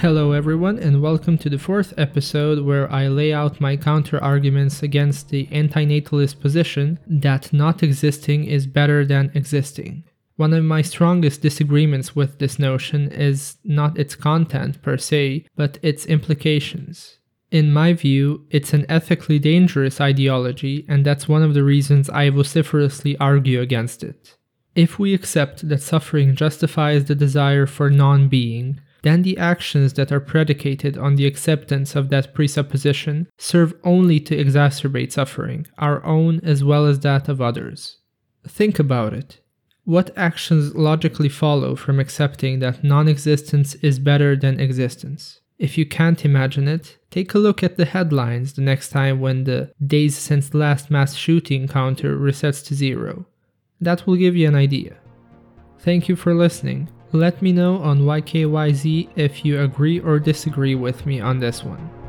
Hello, everyone, and welcome to the fourth episode where I lay out my counter arguments against the antinatalist position that not existing is better than existing. One of my strongest disagreements with this notion is not its content per se, but its implications. In my view, it's an ethically dangerous ideology, and that's one of the reasons I vociferously argue against it. If we accept that suffering justifies the desire for non being, then the actions that are predicated on the acceptance of that presupposition serve only to exacerbate suffering, our own as well as that of others. Think about it. What actions logically follow from accepting that non existence is better than existence? If you can't imagine it, take a look at the headlines the next time when the days since last mass shooting counter resets to zero. That will give you an idea. Thank you for listening. Let me know on YKYZ if you agree or disagree with me on this one.